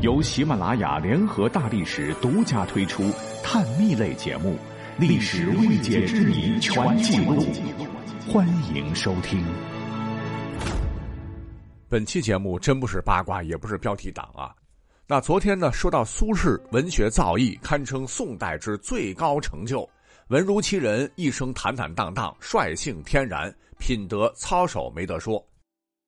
由喜马拉雅联合大历史独家推出探秘类节目《历史未解之谜全记录》，欢迎收听。本期节目真不是八卦，也不是标题党啊。那昨天呢，说到苏轼文学造诣堪称宋代之最高成就，文如其人，一生坦坦荡荡，率性天然，品德操守没得说。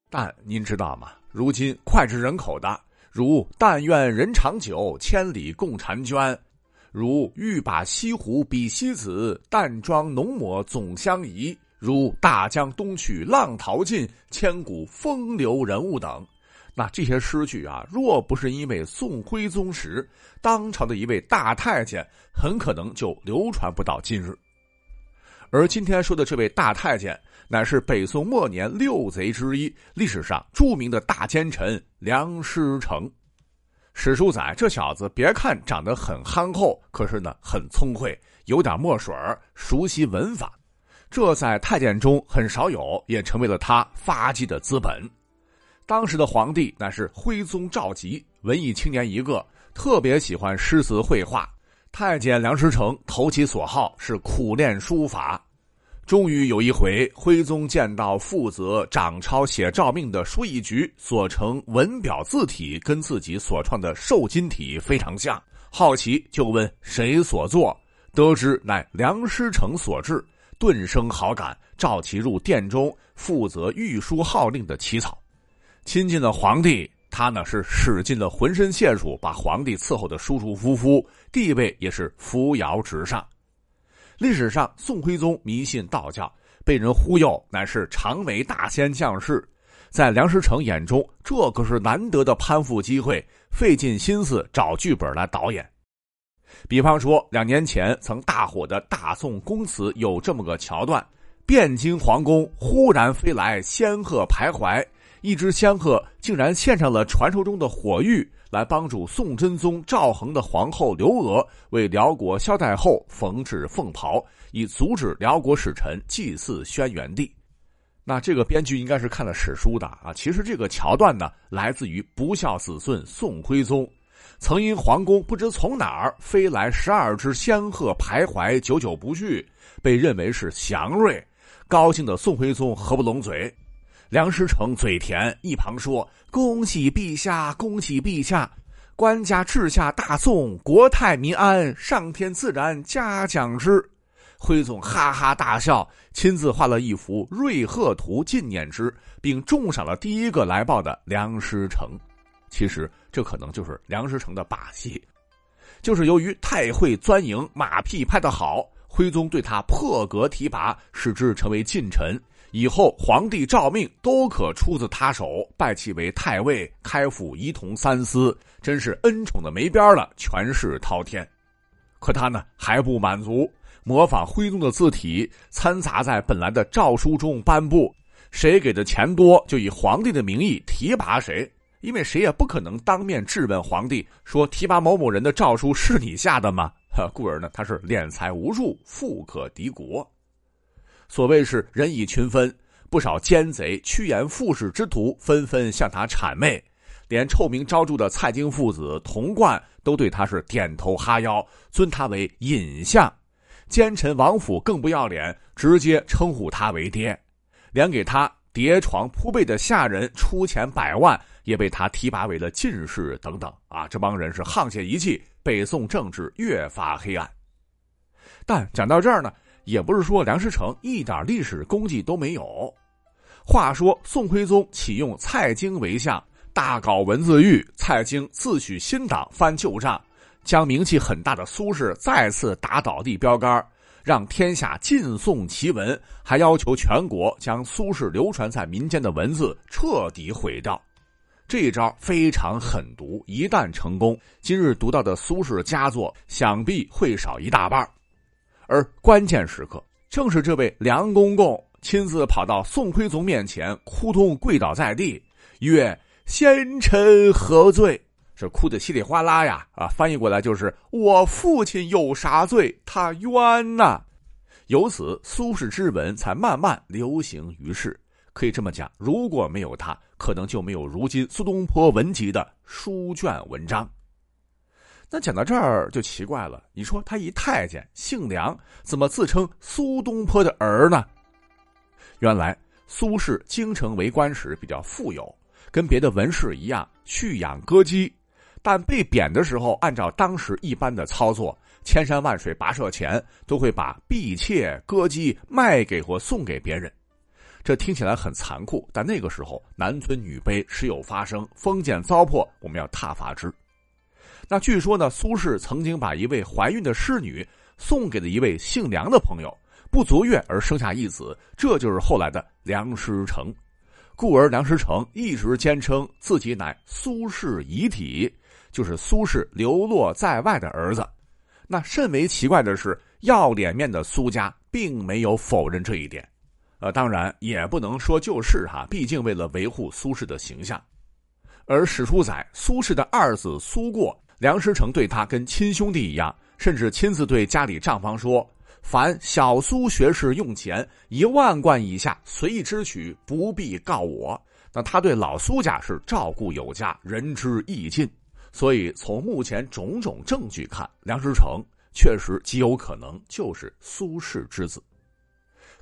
但您知道吗？如今脍炙人口的，如“但愿人长久，千里共婵娟”，如“欲把西湖比西子，淡妆浓抹总相宜”，如“大江东去，浪淘尽，千古风流人物”等。那这些诗句啊，若不是因为宋徽宗时当朝的一位大太监，很可能就流传不到今日。而今天说的这位大太监，乃是北宋末年六贼之一，历史上著名的大奸臣梁师成。史书载，这小子别看长得很憨厚，可是呢，很聪慧，有点墨水熟悉文法，这在太监中很少有，也成为了他发迹的资本。当时的皇帝乃是徽宗赵佶，文艺青年一个，特别喜欢诗词绘画。太监梁师成投其所好是苦练书法。终于有一回，徽宗见到负责掌抄写诏命的书议局所成文表字体跟自己所创的瘦金体非常像，好奇就问谁所作，得知乃梁师成所制，顿生好感，召其入殿中负责御书号令的起草。亲近了皇帝，他呢是使尽了浑身解数，把皇帝伺候的舒舒服服，地位也是扶摇直上。历史上，宋徽宗迷信道教，被人忽悠，乃是长为大仙降世。在梁师成眼中，这可是难得的攀附机会，费尽心思找剧本来导演。比方说，两年前曾大火的大宋宫词有这么个桥段：汴京皇宫忽然飞来仙鹤徘徊。一只仙鹤竟然献上了传说中的火玉，来帮助宋真宗赵恒的皇后刘娥为辽国萧太后缝制凤袍，以阻止辽国使臣祭祀轩辕帝。那这个编剧应该是看了史书的啊。其实这个桥段呢，来自于不孝子孙宋徽宗，曾因皇宫不知从哪儿飞来十二只仙鹤徘徊，久久不去，被认为是祥瑞。高兴的宋徽宗合不拢嘴。梁师成嘴甜，一旁说：“恭喜陛下，恭喜陛下！官家治下大宋，国泰民安，上天自然嘉奖之。”徽宗哈哈大笑，亲自画了一幅瑞鹤图纪念之，并重赏了第一个来报的梁师成。其实这可能就是梁师成的把戏，就是由于太会钻营，马屁拍得好，徽宗对他破格提拔，使之成为近臣。以后皇帝诏命都可出自他手，拜其为太尉，开府仪同三司，真是恩宠的没边了，权势滔天。可他呢还不满足，模仿徽宗的字体，掺杂在本来的诏书中颁布，谁给的钱多，就以皇帝的名义提拔谁，因为谁也不可能当面质问皇帝说提拔某某人的诏书是你下的吗？呵 故而呢，他是敛财无数，富可敌国。所谓是人以群分，不少奸贼、趋炎附势之徒纷纷向他谄媚，连臭名昭著的蔡京父子童贯都对他是点头哈腰，尊他为尹相。奸臣王府更不要脸，直接称呼他为爹，连给他叠床铺被的下人出钱百万，也被他提拔为了进士等等。啊，这帮人是沆瀣一气，北宋政治越发黑暗。但讲到这儿呢。也不是说梁师成一点历史功绩都没有。话说宋徽宗启用蔡京为相，大搞文字狱。蔡京自诩新党，翻旧账，将名气很大的苏轼再次打倒地标杆，让天下尽诵其文，还要求全国将苏轼流传在民间的文字彻底毁掉。这一招非常狠毒，一旦成功，今日读到的苏轼佳作想必会少一大半。而关键时刻，正是这位梁公公亲自跑到宋徽宗面前，哭痛跪倒在地，曰：“先臣何罪？”是哭得稀里哗啦呀！啊，翻译过来就是：“我父亲有啥罪？他冤呐！”由此，苏轼之文才慢慢流行于世。可以这么讲，如果没有他，可能就没有如今苏东坡文集的书卷文章。那讲到这儿就奇怪了，你说他一太监姓梁，怎么自称苏东坡的儿呢？原来苏轼京城为官时比较富有，跟别的文士一样蓄养歌姬，但被贬的时候，按照当时一般的操作。千山万水跋涉前，都会把婢妾、歌姬卖给或送给别人。这听起来很残酷，但那个时候男尊女卑时有发生，封建糟粕，我们要挞伐之。那据说呢，苏轼曾经把一位怀孕的侍女送给了一位姓梁的朋友，不足月而生下一子，这就是后来的梁师成。故而梁师成一直坚称自己乃苏轼遗体，就是苏轼流落在外的儿子。那甚为奇怪的是，要脸面的苏家并没有否认这一点，呃，当然也不能说就是哈，毕竟为了维护苏轼的形象。而史书载，苏轼的二子苏过，梁思成对他跟亲兄弟一样，甚至亲自对家里账房说：“凡小苏学士用钱一万贯以下，随意支取，不必告我。”那他对老苏家是照顾有加，仁至义尽。所以，从目前种种证据看，梁思成确实极有可能就是苏轼之子。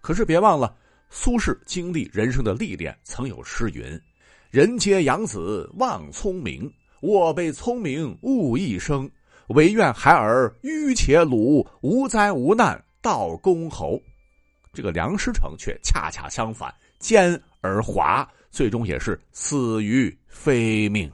可是别忘了，苏轼经历人生的历练，曾有诗云：“人皆养子望聪明，我辈聪明误一生。唯愿孩儿愚且鲁，无灾无难到公侯。”这个梁师成却恰恰相反，奸而猾，最终也是死于非命。